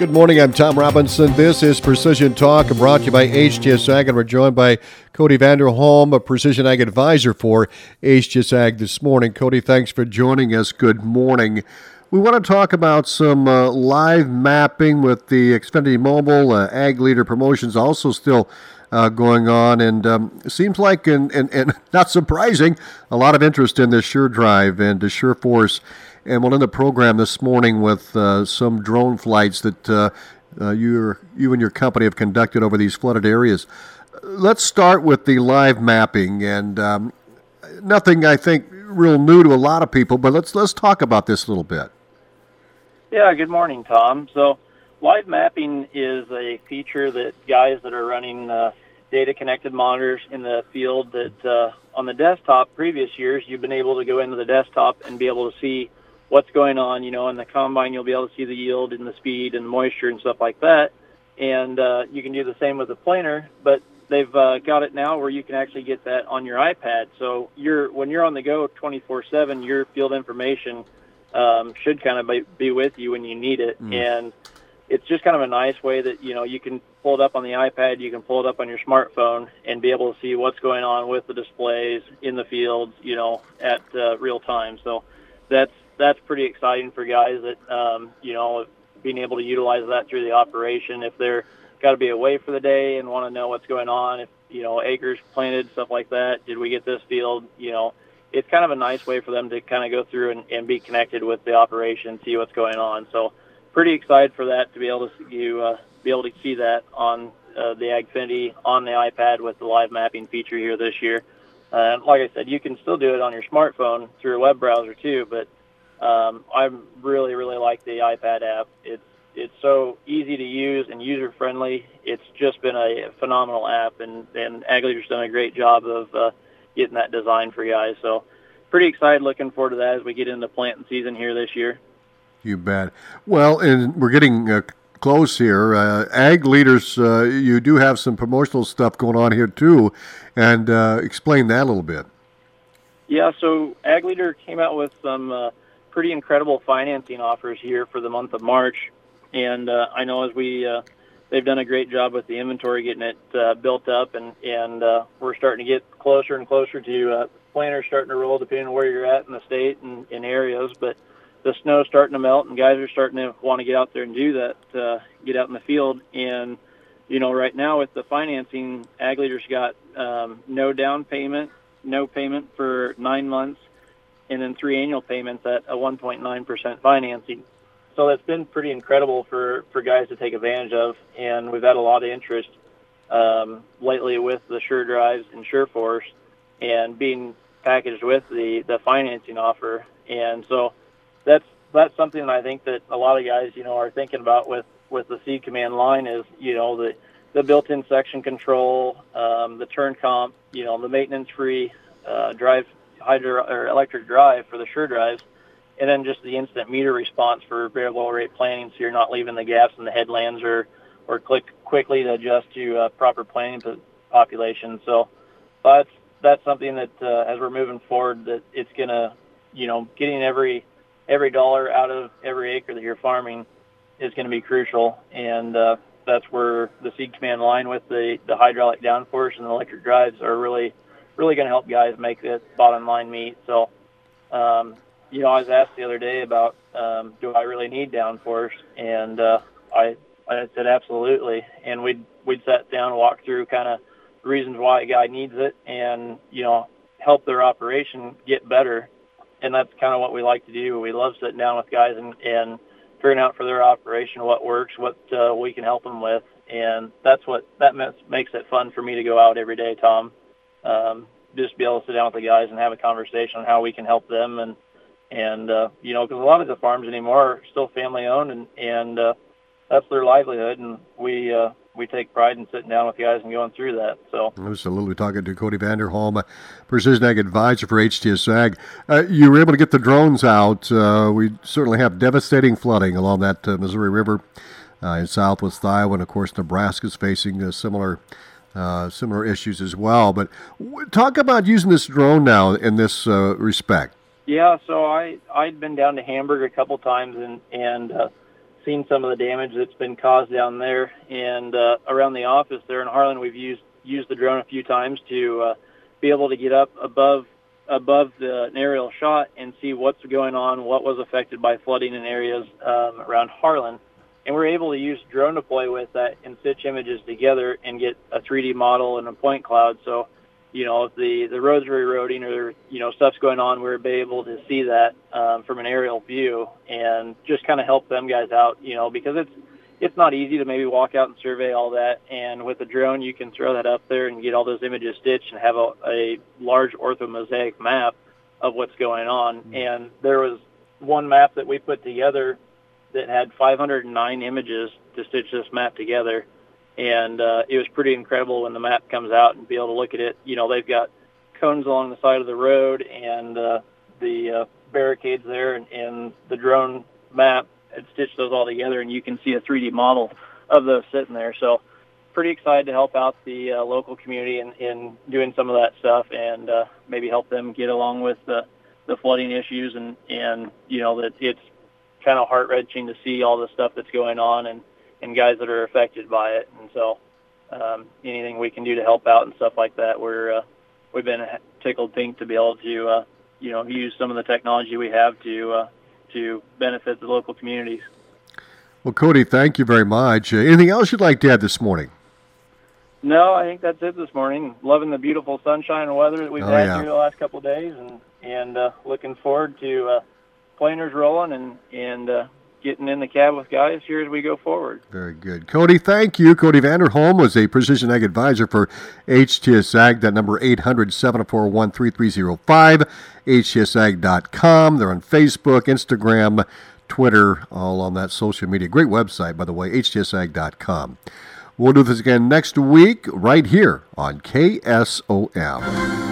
Good morning. I'm Tom Robinson. This is Precision Talk, brought to you by HTS Ag, and we're joined by Cody Vanderholm, a Precision Ag advisor for HTS Ag this morning. Cody, thanks for joining us. Good morning. We want to talk about some uh, live mapping with the AgFinity Mobile uh, Ag Leader promotions also still uh, going on, and um, it seems like, and, and, and not surprising, a lot of interest in the Sure Drive and the Sure Force and we'll end the program this morning with uh, some drone flights that uh, uh, you you and your company have conducted over these flooded areas. Let's start with the live mapping, and um, nothing I think real new to a lot of people, but let's let's talk about this a little bit. Yeah. Good morning, Tom. So, live mapping is a feature that guys that are running uh, data connected monitors in the field that uh, on the desktop previous years you've been able to go into the desktop and be able to see what's going on. You know, in the combine, you'll be able to see the yield and the speed and the moisture and stuff like that. And uh, you can do the same with the planer, but they've uh, got it now where you can actually get that on your iPad. So you're when you're on the go 24/7, your field information um, should kind of be, be with you when you need it, mm. and it's just kind of a nice way that you know you can pull it up on the iPad, you can pull it up on your smartphone, and be able to see what's going on with the displays in the fields, you know, at uh, real time. So that's that's pretty exciting for guys that um, you know being able to utilize that through the operation if they're got to be away for the day and want to know what's going on if you know acres planted stuff like that did we get this field you know it's kind of a nice way for them to kind of go through and, and be connected with the operation see what's going on so pretty excited for that to be able to you uh, be able to see that on uh, the Agfinity on the iPad with the live mapping feature here this year. Uh, like I said, you can still do it on your smartphone through a web browser too, but um, I really, really like the iPad app. It's it's so easy to use and user friendly. It's just been a phenomenal app, and and Agleader's done a great job of uh, getting that design for you guys. So pretty excited, looking forward to that as we get into planting season here this year. You bet. Well, and we're getting uh, close here. Uh, Ag leaders, uh, you do have some promotional stuff going on here too, and uh, explain that a little bit. Yeah, so Ag Leader came out with some uh, pretty incredible financing offers here for the month of March, and uh, I know as we they've done a great job with the inventory getting it built up, and and we're starting to get closer and closer to planters starting to roll, depending on where you're at in the state and in areas, but. The snow's starting to melt, and guys are starting to want to get out there and do that, uh, get out in the field. And you know, right now with the financing, Ag Leaders got um, no down payment, no payment for nine months, and then three annual payments at a 1.9% financing. So that's been pretty incredible for, for guys to take advantage of, and we've had a lot of interest um, lately with the Sure Drives and Sure Force, and being packaged with the the financing offer. And so that's that's something that I think that a lot of guys, you know, are thinking about with with the Seed Command line is, you know, the the built-in section control, um, the turn comp, you know, the maintenance-free uh, drive hydro or electric drive for the Sure drives, and then just the instant meter response for variable rate planning, so you're not leaving the gaps in the headlands or or click quickly to adjust to uh, proper planting population. So that's that's something that uh, as we're moving forward, that it's gonna, you know, getting every every dollar out of every acre that you're farming is going to be crucial, and uh, that's where the seed command line with the the hydraulic downforce and the electric drives are really really going to help guys make this bottom line meet. So, um, you know, I was asked the other day about um, do I really need downforce, and uh, I I said absolutely. And we'd we'd sat down walked through kind of reasons why a guy needs it, and you know, help their operation get better. And that's kind of what we like to do. We love sitting down with guys and and figuring out for their operation what works, what uh, we can help them with, and that's what that makes it fun for me to go out every day, Tom um, just be able to sit down with the guys and have a conversation on how we can help them and and uh, you know because a lot of the farms anymore are still family owned and and uh, that's their livelihood and we uh, we take pride in sitting down with you guys and going through that. So absolutely talking to Cody Vanderholm, Precision Ag Advisor for HTS Ag. Uh, you were able to get the drones out. Uh, we certainly have devastating flooding along that uh, Missouri River uh, in southwest Iowa, and of course Nebraska is facing a similar uh, similar issues as well. But w- talk about using this drone now in this uh, respect. Yeah, so I I'd been down to Hamburg a couple times and and uh, seen some of the damage that's been caused down there. And uh, around the office there in Harlan, we've used used the drone a few times to uh, be able to get up above above the aerial shot and see what's going on, what was affected by flooding in areas um, around Harlan. And we're able to use drone deploy with that and stitch images together and get a 3D model and a point cloud. So, you know, if the, the roads are eroding or, you know, stuff's going on, we're able to see that um, from an aerial view and just kind of help them guys out, you know, because it's, it's not easy to maybe walk out and survey all that. And with a drone, you can throw that up there and get all those images stitched and have a, a large orthomosaic map of what's going on. Mm-hmm. And there was one map that we put together that had 509 images to stitch this map together. And uh, it was pretty incredible when the map comes out and be able to look at it. You know, they've got cones along the side of the road and uh, the uh, barricades there and, and the drone map and stitch those all together, and you can see a 3D model of those sitting there. So, pretty excited to help out the uh, local community in, in doing some of that stuff, and uh, maybe help them get along with the the flooding issues, and and you know that it's kind of heart wrenching to see all the stuff that's going on, and and guys that are affected by it, and so. Um, anything we can do to help out and stuff like that, we're uh, we've been tickled pink to be able to uh, you know use some of the technology we have to uh, to benefit the local communities. Well, Cody, thank you very much. Uh, anything else you'd like to add this morning? No, I think that's it this morning. Loving the beautiful sunshine and weather that we've oh, had yeah. here the last couple of days, and and uh, looking forward to uh, planers rolling and and uh, getting in the cab with guys here as we go forward. Very good. Cody, thank you. Cody Vanderholm was a Precision Ag advisor for HTS Ag. That number 800 741 3305, htsag.com. They're on Facebook, Instagram, Twitter, all on that social media. Great website, by the way, htsag.com. We'll do this again next week right here on KSOM.